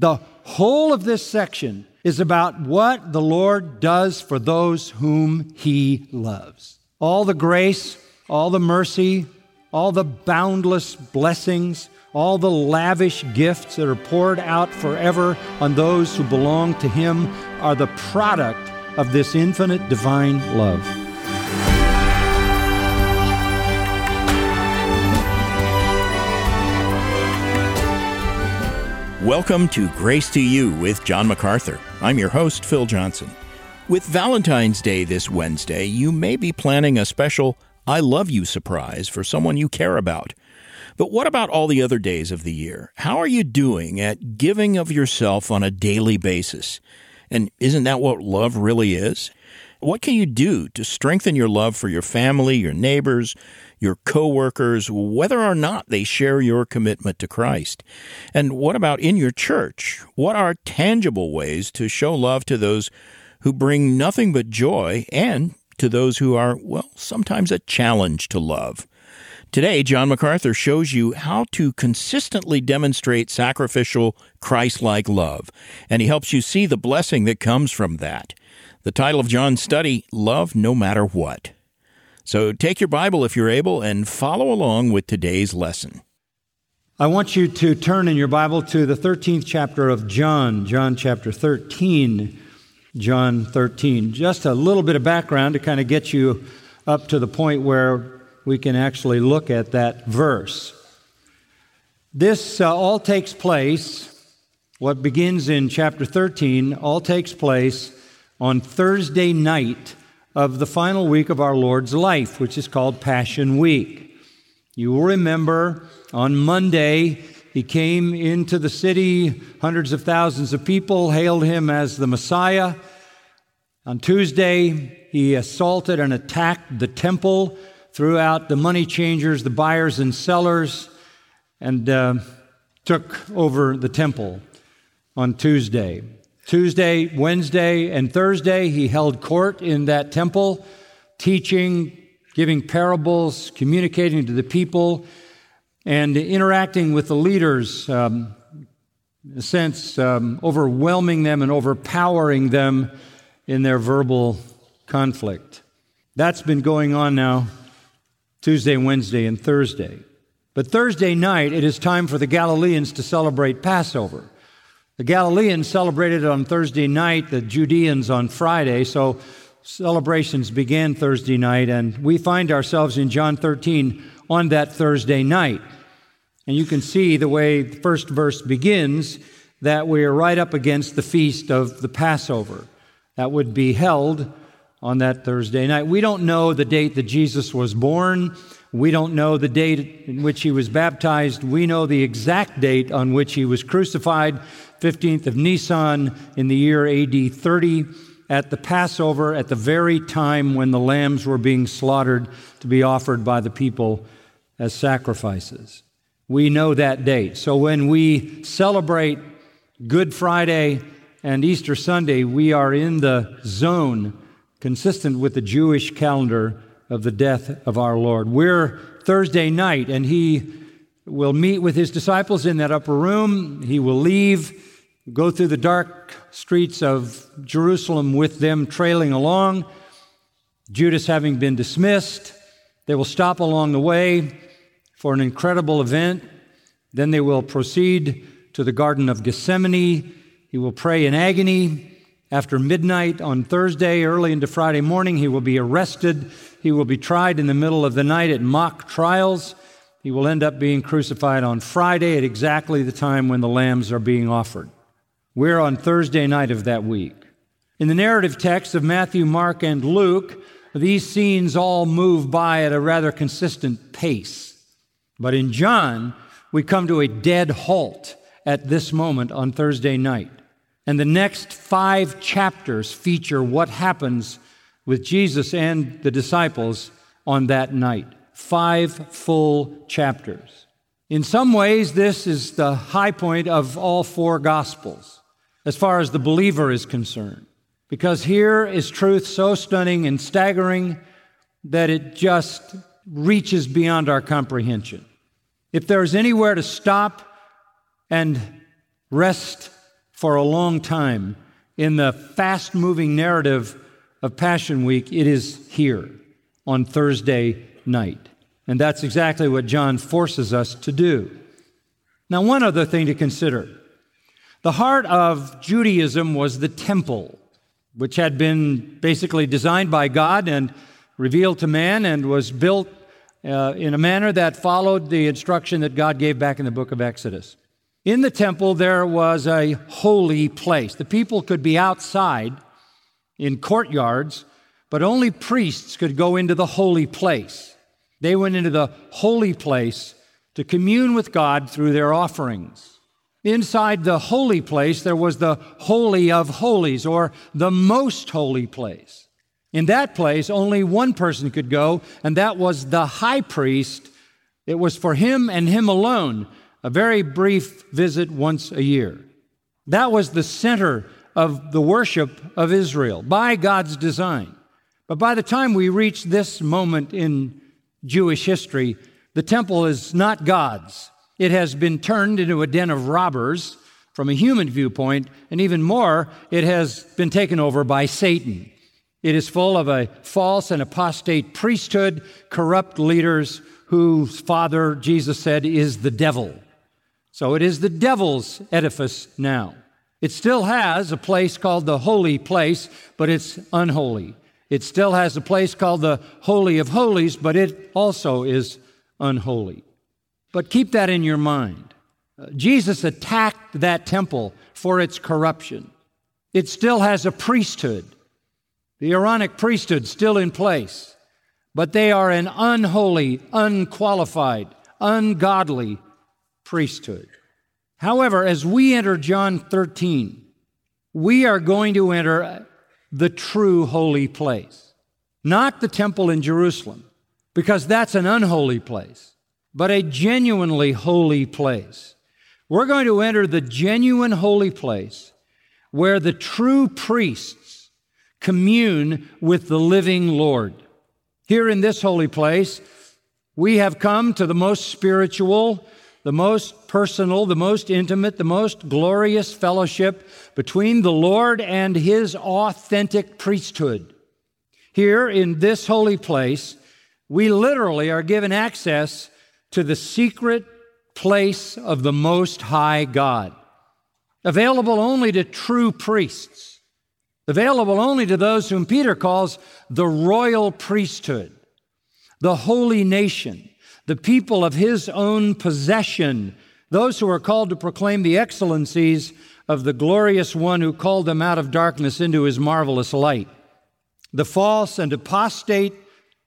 The whole of this section is about what the Lord does for those whom He loves. All the grace, all the mercy, all the boundless blessings, all the lavish gifts that are poured out forever on those who belong to Him are the product of this infinite divine love. Welcome to Grace to You with John MacArthur. I'm your host, Phil Johnson. With Valentine's Day this Wednesday, you may be planning a special I Love You surprise for someone you care about. But what about all the other days of the year? How are you doing at giving of yourself on a daily basis? And isn't that what love really is? What can you do to strengthen your love for your family, your neighbors, your coworkers, whether or not they share your commitment to Christ? And what about in your church? What are tangible ways to show love to those who bring nothing but joy and to those who are, well, sometimes a challenge to love? Today, John MacArthur shows you how to consistently demonstrate sacrificial, Christ like love, and he helps you see the blessing that comes from that. The title of John's study, Love No Matter What. So take your Bible if you're able and follow along with today's lesson. I want you to turn in your Bible to the 13th chapter of John, John chapter 13. John 13. Just a little bit of background to kind of get you up to the point where we can actually look at that verse. This uh, all takes place, what begins in chapter 13, all takes place on Thursday night of the final week of our Lord's life, which is called Passion Week. You will remember on Monday, he came into the city, hundreds of thousands of people hailed him as the Messiah. On Tuesday, he assaulted and attacked the temple, threw out the money changers, the buyers and sellers, and uh, took over the temple on Tuesday. Tuesday, Wednesday, and Thursday, he held court in that temple, teaching, giving parables, communicating to the people, and interacting with the leaders, um, in a sense, um, overwhelming them and overpowering them in their verbal conflict. That's been going on now Tuesday, Wednesday, and Thursday. But Thursday night, it is time for the Galileans to celebrate Passover. The Galileans celebrated on Thursday night, the Judeans on Friday, so celebrations began Thursday night, and we find ourselves in John 13 on that Thursday night. And you can see the way the first verse begins that we are right up against the feast of the Passover. That would be held on that Thursday night. We don't know the date that Jesus was born. We don't know the date in which he was baptized. We know the exact date on which he was crucified 15th of Nisan in the year AD 30 at the Passover at the very time when the lambs were being slaughtered to be offered by the people as sacrifices. We know that date. So when we celebrate Good Friday and Easter Sunday, we are in the zone consistent with the Jewish calendar of the death of our Lord. We're Thursday night, and He will meet with His disciples in that upper room. He will leave go through the dark streets of Jerusalem with them trailing along. Judas having been dismissed, they will stop along the way for an incredible event. Then they will proceed to the Garden of Gethsemane. He will pray in agony. After midnight on Thursday, early into Friday morning, he will be arrested. He will be tried in the middle of the night at mock trials. He will end up being crucified on Friday at exactly the time when the lambs are being offered. We're on Thursday night of that week. In the narrative text of Matthew, Mark, and Luke, these scenes all move by at a rather consistent pace. But in John, we come to a dead halt at this moment on Thursday night. And the next five chapters feature what happens with Jesus and the disciples on that night. Five full chapters. In some ways, this is the high point of all four Gospels as far as the believer is concerned. Because here is truth so stunning and staggering that it just reaches beyond our comprehension. If there's anywhere to stop and rest for a long time. In the fast moving narrative of Passion Week, it is here on Thursday night. And that's exactly what John forces us to do. Now, one other thing to consider the heart of Judaism was the temple, which had been basically designed by God and revealed to man and was built uh, in a manner that followed the instruction that God gave back in the book of Exodus. In the temple, there was a holy place. The people could be outside in courtyards, but only priests could go into the holy place. They went into the holy place to commune with God through their offerings. Inside the holy place, there was the Holy of Holies, or the most holy place. In that place, only one person could go, and that was the high priest. It was for him and him alone, a very brief visit once a year. That was the center of the worship of Israel by God's design. But by the time we reach this moment in Jewish history, the temple is not God's. It has been turned into a den of robbers from a human viewpoint, and even more, it has been taken over by Satan. It is full of a false and apostate priesthood, corrupt leaders whose father, Jesus said, is the devil. So it is the devil's edifice now. It still has a place called the holy place, but it's unholy. It still has a place called the Holy of Holies, but it also is unholy. But keep that in your mind. Uh, Jesus attacked that temple for its corruption. It still has a priesthood. The Aaronic priesthood still in place, but they are an unholy, unqualified, ungodly priesthood. However, as we enter John 13, we are going to enter the true holy place, not the temple in Jerusalem, because that's an unholy place, but a genuinely holy place. We're going to enter the genuine holy place where the true priests commune with the living Lord. Here in this holy place, we have come to the most spiritual, the most personal, the most intimate, the most glorious fellowship between the Lord and His authentic priesthood. Here in this holy place, we literally are given access to the secret place of the Most High God, available only to true priests available only to those whom Peter calls the royal priesthood, the holy nation, the people of his own possession, those who are called to proclaim the excellencies of the glorious one who called them out of darkness into his marvelous light. The false and apostate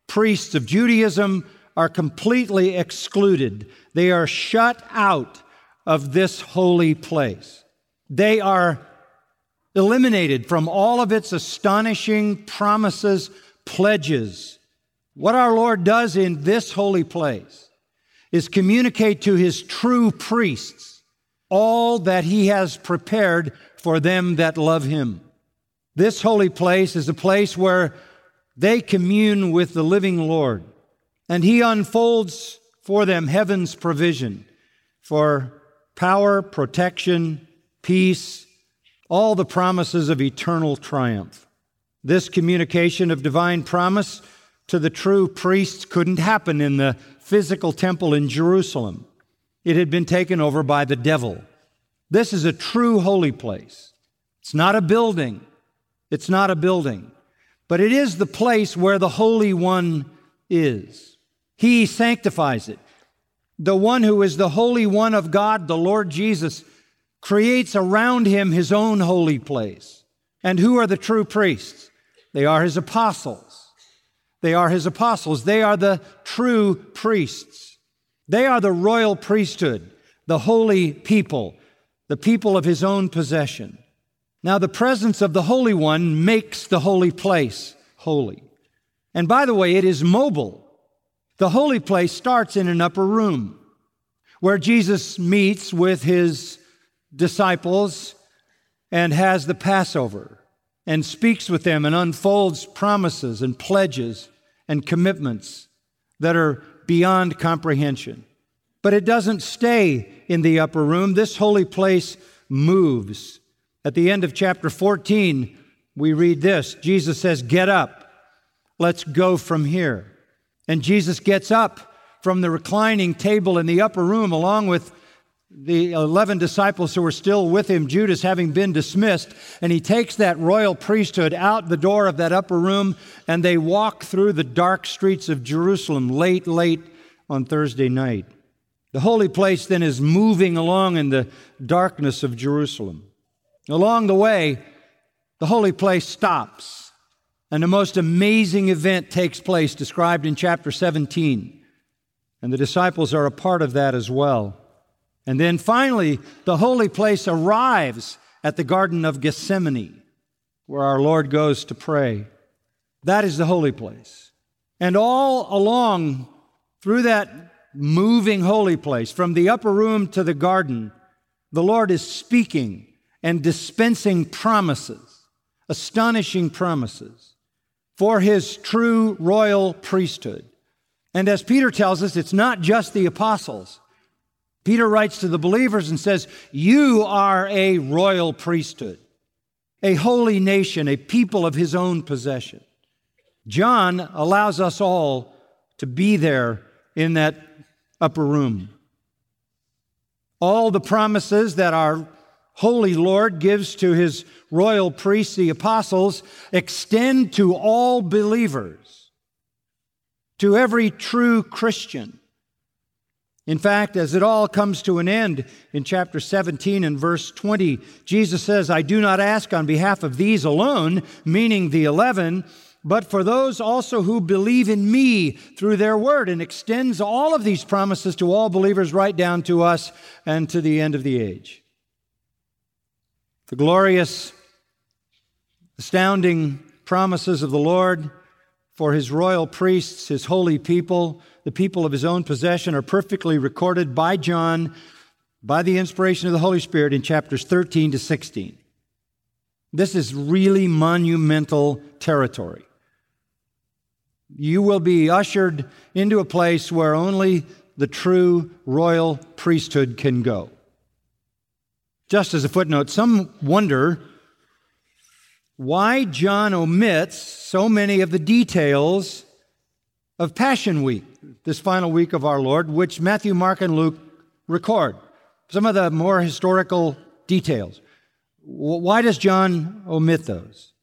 priests of Judaism are completely excluded. They are shut out of this holy place. They are eliminated from all of its astonishing promises, pledges. What our Lord does in this holy place is communicate to his true priests all that he has prepared for them that love him. This holy place is a place where they commune with the living Lord, and he unfolds for them heaven's provision for power, protection, peace, all the promises of eternal triumph. This communication of divine promise to the true priests couldn't happen in the physical temple in Jerusalem. It had been taken over by the devil. This is a true holy place. It's not a building. It's not a building. But it is the place where the Holy One is. He sanctifies it. The one who is the Holy One of God, the Lord Jesus, creates around him his own holy place. And who are the true priests? They are his apostles. They are his apostles. They are the true priests. They are the royal priesthood, the holy people, the people of his own possession. Now, the presence of the Holy One makes the holy place holy. And by the way, it is mobile. The holy place starts in an upper room where Jesus meets with his disciples and has the Passover and speaks with them and unfolds promises and pledges and commitments that are beyond comprehension. But it doesn't stay in the upper room. This holy place moves. At the end of chapter 14, we read this Jesus says, Get up, let's go from here. And Jesus gets up from the reclining table in the upper room along with the 11 disciples who were still with him, Judas having been dismissed, and he takes that royal priesthood out the door of that upper room, and they walk through the dark streets of Jerusalem late, late on Thursday night. The holy place then is moving along in the darkness of Jerusalem. Along the way, the holy place stops, and the most amazing event takes place, described in chapter 17. And the disciples are a part of that as well. And then finally, the holy place arrives at the Garden of Gethsemane, where our Lord goes to pray. That is the holy place. And all along through that moving holy place, from the upper room to the garden, the Lord is speaking and dispensing promises, astonishing promises for his true royal priesthood. And as Peter tells us, it's not just the apostles. Peter writes to the believers and says, You are a royal priesthood, a holy nation, a people of his own possession. John allows us all to be there in that upper room. All the promises that our holy Lord gives to his royal priests, the apostles, extend to all believers, to every true Christian. In fact, as it all comes to an end in chapter 17 and verse 20, Jesus says, I do not ask on behalf of these alone, meaning the 11, but for those also who believe in me through their word, and extends all of these promises to all believers right down to us and to the end of the age. The glorious, astounding promises of the Lord for his royal priests, his holy people, the people of his own possession, are perfectly recorded by John by the inspiration of the Holy Spirit in chapters 13 to 16. This is really monumental territory. You will be ushered into a place where only the true royal priesthood can go. Just as a footnote, some wonder why John omits so many of the details of Passion Week, this final week of our Lord, which Matthew, Mark, and Luke record. Some of the more historical details. Why does John omit those?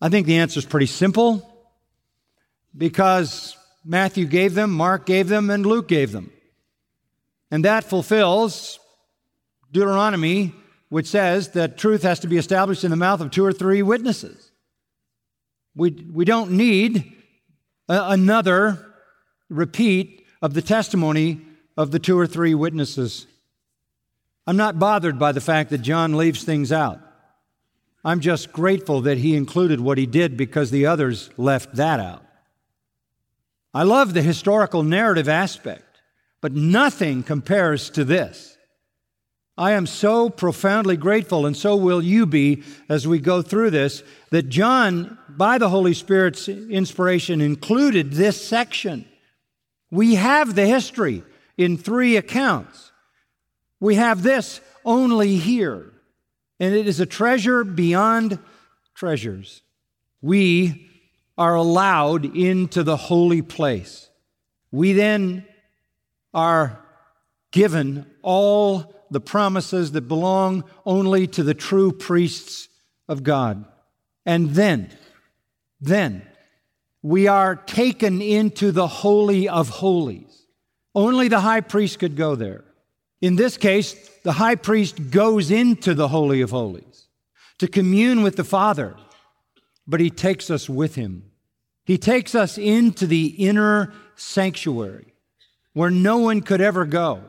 I think the answer is pretty simple because Matthew gave them, Mark gave them, and Luke gave them. And that fulfills Deuteronomy, which says that truth has to be established in the mouth of two or three witnesses. We, we don't need a, another repeat of the testimony of the two or three witnesses. I'm not bothered by the fact that John leaves things out. I'm just grateful that he included what he did because the others left that out. I love the historical narrative aspect, but nothing compares to this. I am so profoundly grateful, and so will you be as we go through this, that John, by the Holy Spirit's inspiration, included this section. We have the history in three accounts. We have this only here, and it is a treasure beyond treasures. We are allowed into the holy place. We then are given all the promises that belong only to the true priests of God. And then, then, we are taken into the Holy of Holies. Only the high priest could go there. In this case, the high priest goes into the Holy of Holies to commune with the Father, but he takes us with him. He takes us into the inner sanctuary where no one could ever go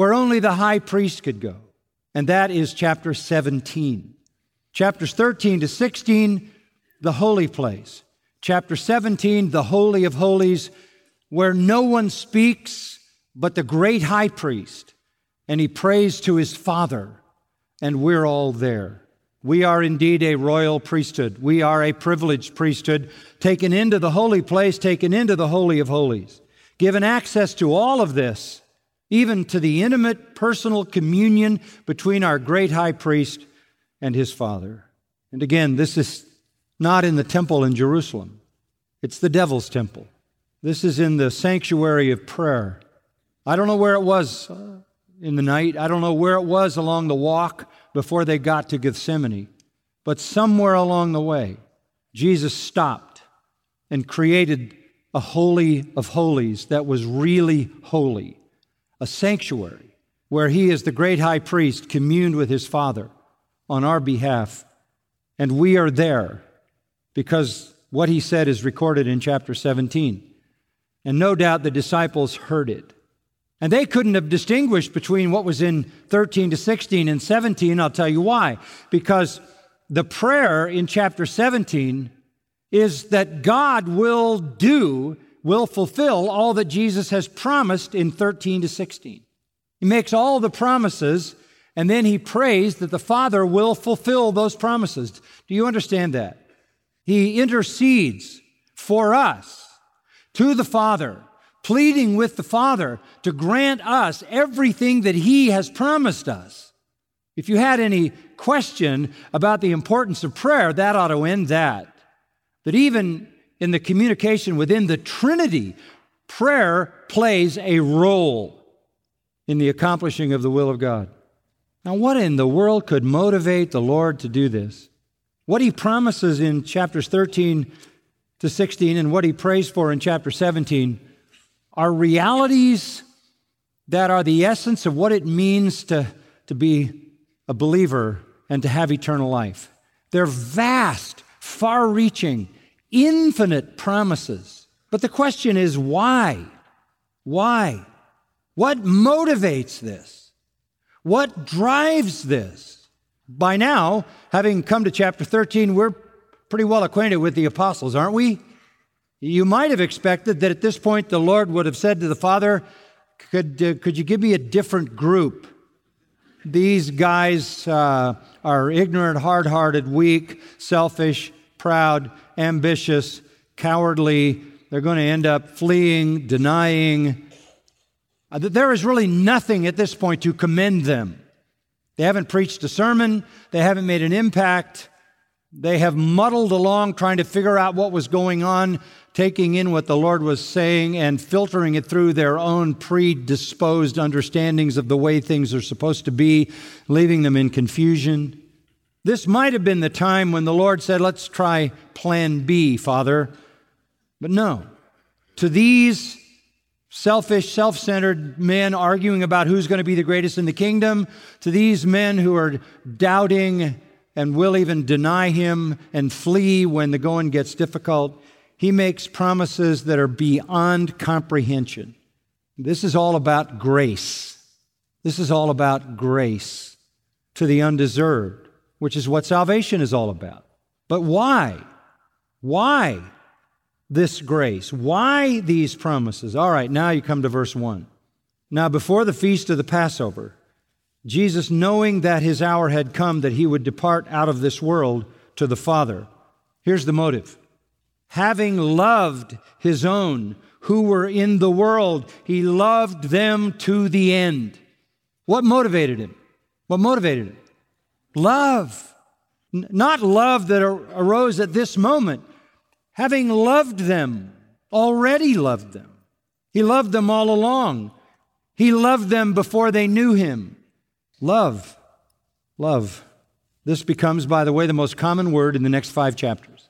where only the high priest could go. And that is chapter 17. Chapters 13 to 16, the holy place. Chapter 17, the Holy of Holies, where no one speaks but the great high priest, and he prays to his Father, and we're all there. We are indeed a royal priesthood. We are a privileged priesthood, taken into the holy place, taken into the Holy of Holies, given access to all of this even to the intimate personal communion between our great high priest and his Father. And again, this is not in the temple in Jerusalem, it's the devil's temple. This is in the sanctuary of prayer. I don't know where it was uh, in the night. I don't know where it was along the walk before they got to Gethsemane. But somewhere along the way, Jesus stopped and created a holy of holies that was really holy, a sanctuary where he, as the great high priest, communed with his Father on our behalf. And we are there because what he said is recorded in chapter 17. And no doubt the disciples heard it. And they couldn't have distinguished between what was in 13 to 16 and 17. I'll tell you why. Because the prayer in chapter 17 is that God will do, will fulfill all that Jesus has promised in 13 to 16. He makes all the promises and then he prays that the Father will fulfill those promises. Do you understand that? He intercedes for us to the Father, pleading with the Father to grant us everything that He has promised us. If you had any question about the importance of prayer, that ought to end that. That even in the communication within the Trinity, prayer plays a role in the accomplishing of the will of God. Now, what in the world could motivate the Lord to do this? What he promises in chapters 13 to 16 and what he prays for in chapter 17 are realities that are the essence of what it means to, to be a believer and to have eternal life. They're vast, far reaching, infinite promises. But the question is why? Why? What motivates this? What drives this? By now, having come to chapter 13, we're pretty well acquainted with the apostles, aren't we? You might have expected that at this point the Lord would have said to the Father, Could, uh, could you give me a different group? These guys uh, are ignorant, hard hearted, weak, selfish, proud, ambitious, cowardly. They're going to end up fleeing, denying, uh, there is really nothing at this point to commend them. They haven't preached a sermon, they haven't made an impact. They have muddled along trying to figure out what was going on, taking in what the Lord was saying and filtering it through their own predisposed understandings of the way things are supposed to be, leaving them in confusion. This might have been the time when the Lord said, Let's try plan B, Father. But no. To these selfish, self centered men arguing about who's going to be the greatest in the kingdom, to these men who are doubting and will even deny him and flee when the going gets difficult. He makes promises that are beyond comprehension. This is all about grace. This is all about grace to the undeserved, which is what salvation is all about. But why? Why this grace. Why these promises? All right, now you come to verse 1. Now, before the feast of the Passover, Jesus, knowing that his hour had come that he would depart out of this world to the Father, here's the motive. Having loved his own who were in the world, he loved them to the end. What motivated him? What motivated him? Love. Not love that ar- arose at this moment, having loved them, already loved them. He loved them all along. He loved them before they knew him. Love, love. This becomes, by the way, the most common word in the next five chapters.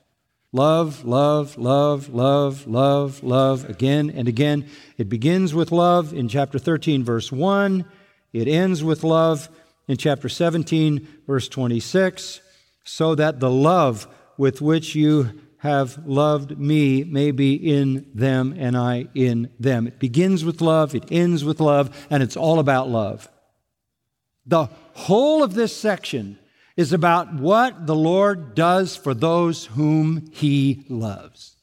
Love, love, love, love, love, love, again and again. It begins with love in chapter 13, verse 1. It ends with love in chapter 17, verse 26, so that the love with which you have loved me may be in them and I in them. It begins with love, it ends with love, and it's all about love. The whole of this section is about what the Lord does for those whom he loves.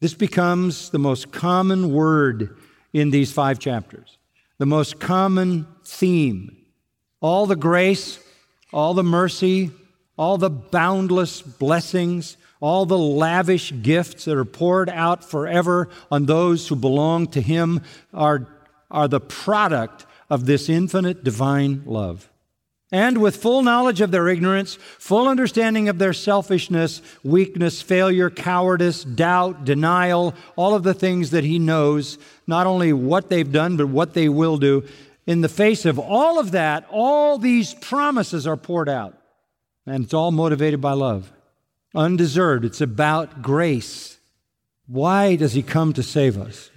This becomes the most common word in these five chapters, the most common theme. All the grace, all the mercy, all the boundless blessings, all the lavish gifts that are poured out forever on those who belong to Him are, are the product of this infinite divine love. and with full knowledge of their ignorance, full understanding of their selfishness, weakness, failure, cowardice, doubt, denial, all of the things that he knows, not only what they've done, but what they will do. In the face of all of that, all these promises are poured out. And it's all motivated by love. Undeserved. It's about grace. Why does he come to save us?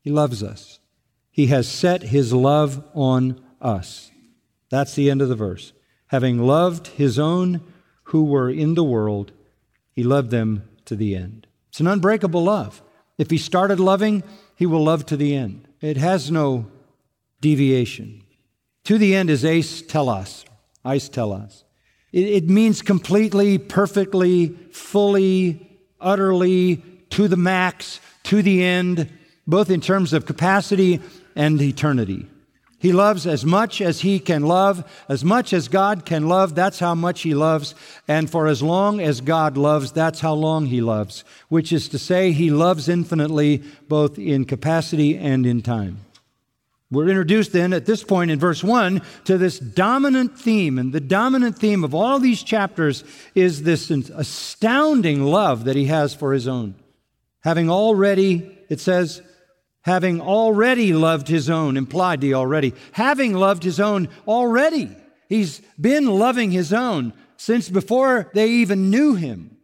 He loves us. He has set his love on us. That's the end of the verse. Having loved his own who were in the world, he loved them to the end. It's an unbreakable love. If he started loving, he will love to the end. It has no deviation. To the end is eis telos, eis telos. It, it means completely, perfectly, fully, utterly, to the max, to the end, both in terms of capacity and eternity. He loves as much as he can love, as much as God can love, that's how much he loves. And for as long as God loves, that's how long he loves, which is to say, he loves infinitely, both in capacity and in time. We're introduced then at this point in verse 1 to this dominant theme. And the dominant theme of all these chapters is this astounding love that he has for his own. Having already, it says, having already loved his own, implied the already, having loved his own already. He's been loving his own since before they even knew him.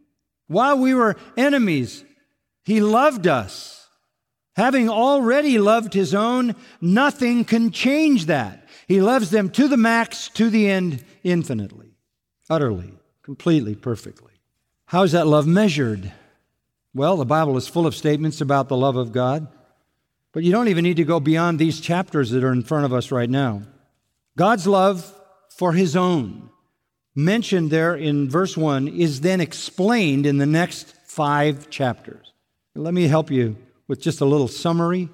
While we were enemies, he loved us. Having already loved his own, nothing can change that. He loves them to the max, to the end, infinitely, utterly, completely, perfectly. How is that love measured? Well, the Bible is full of statements about the love of God. But you don't even need to go beyond these chapters that are in front of us right now. God's love for his own, mentioned there in verse 1, is then explained in the next five chapters. Let me help you with just a little summary.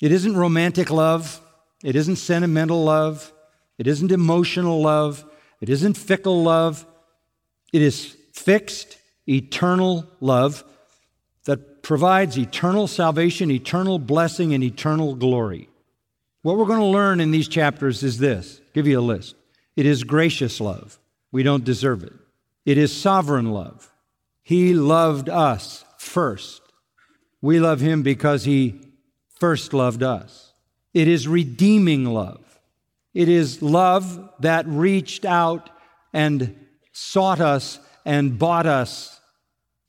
It isn't romantic love, it isn't sentimental love, it isn't emotional love, it isn't fickle love. It is fixed, eternal love that provides eternal salvation, eternal blessing, and eternal glory. What we're going to learn in these chapters is this I'll give you a list. It is gracious love. We don't deserve it. It is sovereign love. He loved us first. We love him because he first loved us. It is redeeming love. It is love that reached out and sought us and bought us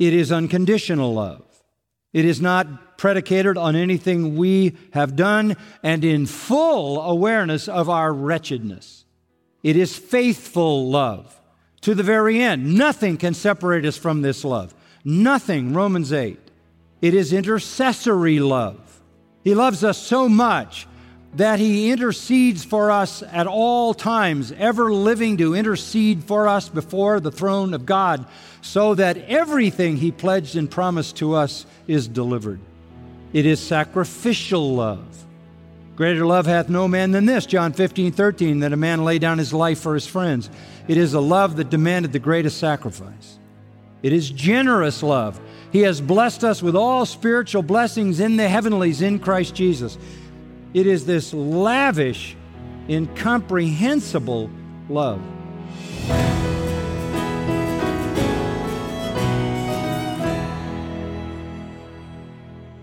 it is unconditional love. It is not predicated on anything we have done and in full awareness of our wretchedness. It is faithful love to the very end. Nothing can separate us from this love. Nothing, Romans 8. It is intercessory love. He loves us so much that he intercedes for us at all times, ever living to intercede for us before the throne of God, so that everything he pledged and promised to us is delivered. It is sacrificial love. Greater love hath no man than this, John 15, 13, that a man lay down his life for his friends. It is a love that demanded the greatest sacrifice. It is generous love. He has blessed us with all spiritual blessings in the heavenlies in Christ Jesus. It is this lavish, incomprehensible love.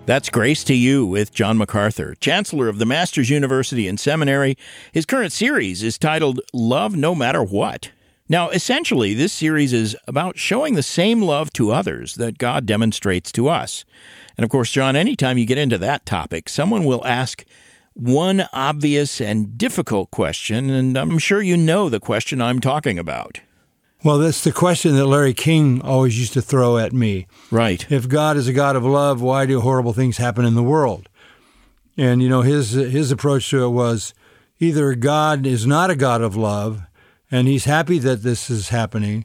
That's Grace to You with John MacArthur, Chancellor of the Masters University and Seminary. His current series is titled Love No Matter What. Now, essentially, this series is about showing the same love to others that God demonstrates to us. And of course, John, anytime you get into that topic, someone will ask, one obvious and difficult question, and I'm sure you know the question I'm talking about. Well, that's the question that Larry King always used to throw at me. Right. If God is a God of love, why do horrible things happen in the world? And you know, his his approach to it was either God is not a God of love and he's happy that this is happening,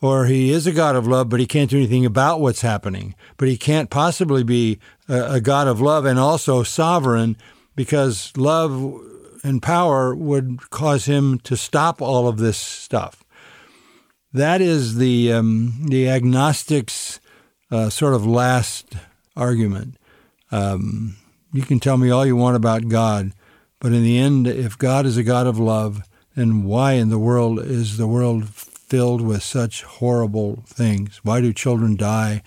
or he is a God of love, but he can't do anything about what's happening. But he can't possibly be a, a God of love and also sovereign because love and power would cause him to stop all of this stuff. That is the um, the agnostics' uh, sort of last argument. Um, you can tell me all you want about God, but in the end, if God is a God of love, And why in the world is the world filled with such horrible things? Why do children die?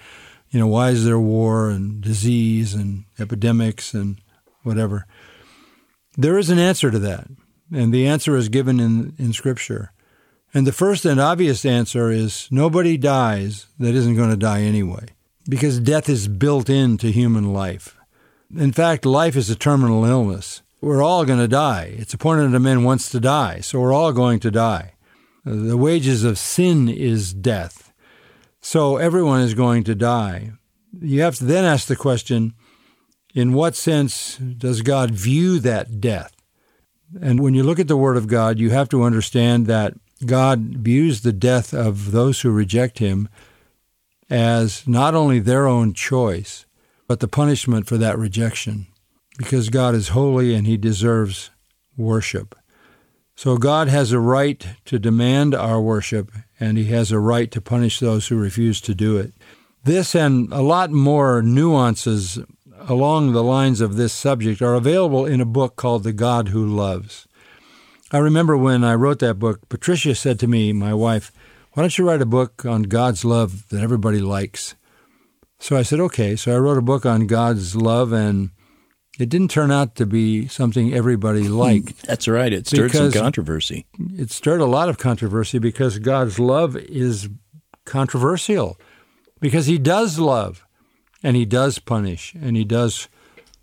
You know, why is there war and disease and epidemics and whatever? There is an answer to that, and the answer is given in, in Scripture. And the first and obvious answer is nobody dies that isn't going to die anyway, because death is built into human life. In fact, life is a terminal illness. We're all going to die. It's appointed unto men once to die, so we're all going to die. The wages of sin is death. So everyone is going to die. You have to then ask the question in what sense does God view that death? And when you look at the Word of God, you have to understand that God views the death of those who reject Him as not only their own choice, but the punishment for that rejection, because God is holy and He deserves worship. So God has a right to demand our worship, and He has a right to punish those who refuse to do it. This and a lot more nuances along the lines of this subject are available in a book called The God Who Loves. I remember when I wrote that book, Patricia said to me, my wife, Why don't you write a book on God's love that everybody likes? So I said, Okay. So I wrote a book on God's love, and it didn't turn out to be something everybody hmm. liked. That's right. It stirred some controversy. It stirred a lot of controversy because God's love is controversial, because He does love, and He does punish, and He does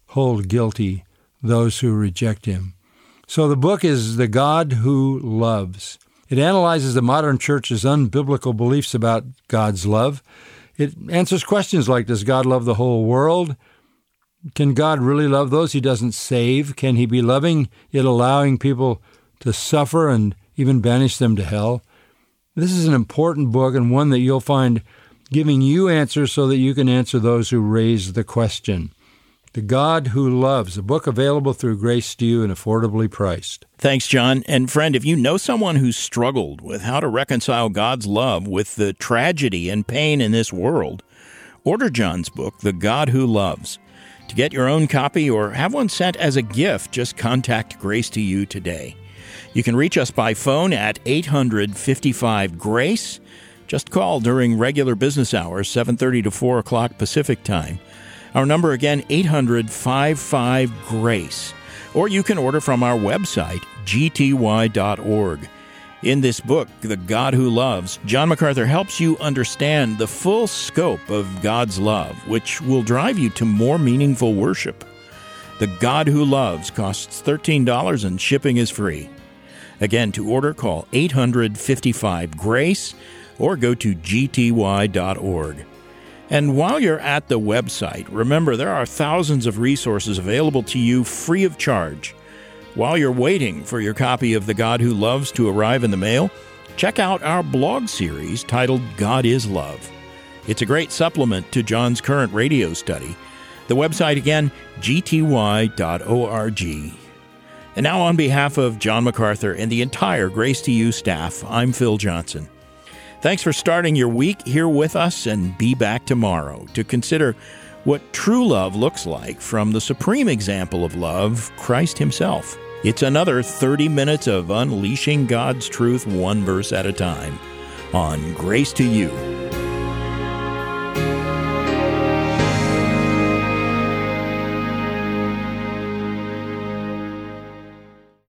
hold guilty those who reject Him. So the book is The God Who Loves. It analyzes the modern church's unbiblical beliefs about God's love. It answers questions like Does God love the whole world? Can God really love those he doesn't save? Can he be loving yet allowing people to suffer and even banish them to hell? This is an important book and one that you'll find giving you answers so that you can answer those who raise the question. The God Who Loves, a book available through Grace to You and affordably priced. Thanks, John. And friend, if you know someone who's struggled with how to reconcile God's love with the tragedy and pain in this world, order John's book, The God Who Loves. To get your own copy or have one sent as a gift, just contact Grace to You today. You can reach us by phone at 855 Grace. Just call during regular business hours, 7:30 to 4 o'clock Pacific Time. Our number again, 800 55 GRACE. Or you can order from our website, gty.org. In this book, The God Who Loves, John MacArthur helps you understand the full scope of God's love, which will drive you to more meaningful worship. The God Who Loves costs $13 and shipping is free. Again, to order, call 855 GRACE or go to gty.org. And while you're at the website, remember there are thousands of resources available to you free of charge. While you're waiting for your copy of The God Who Loves to arrive in the mail, check out our blog series titled God is Love. It's a great supplement to John's current radio study. The website again, gty.org. And now, on behalf of John MacArthur and the entire Grace to You staff, I'm Phil Johnson. Thanks for starting your week here with us and be back tomorrow to consider what true love looks like from the supreme example of love, Christ Himself. It's another 30 minutes of unleashing God's truth one verse at a time on Grace to You.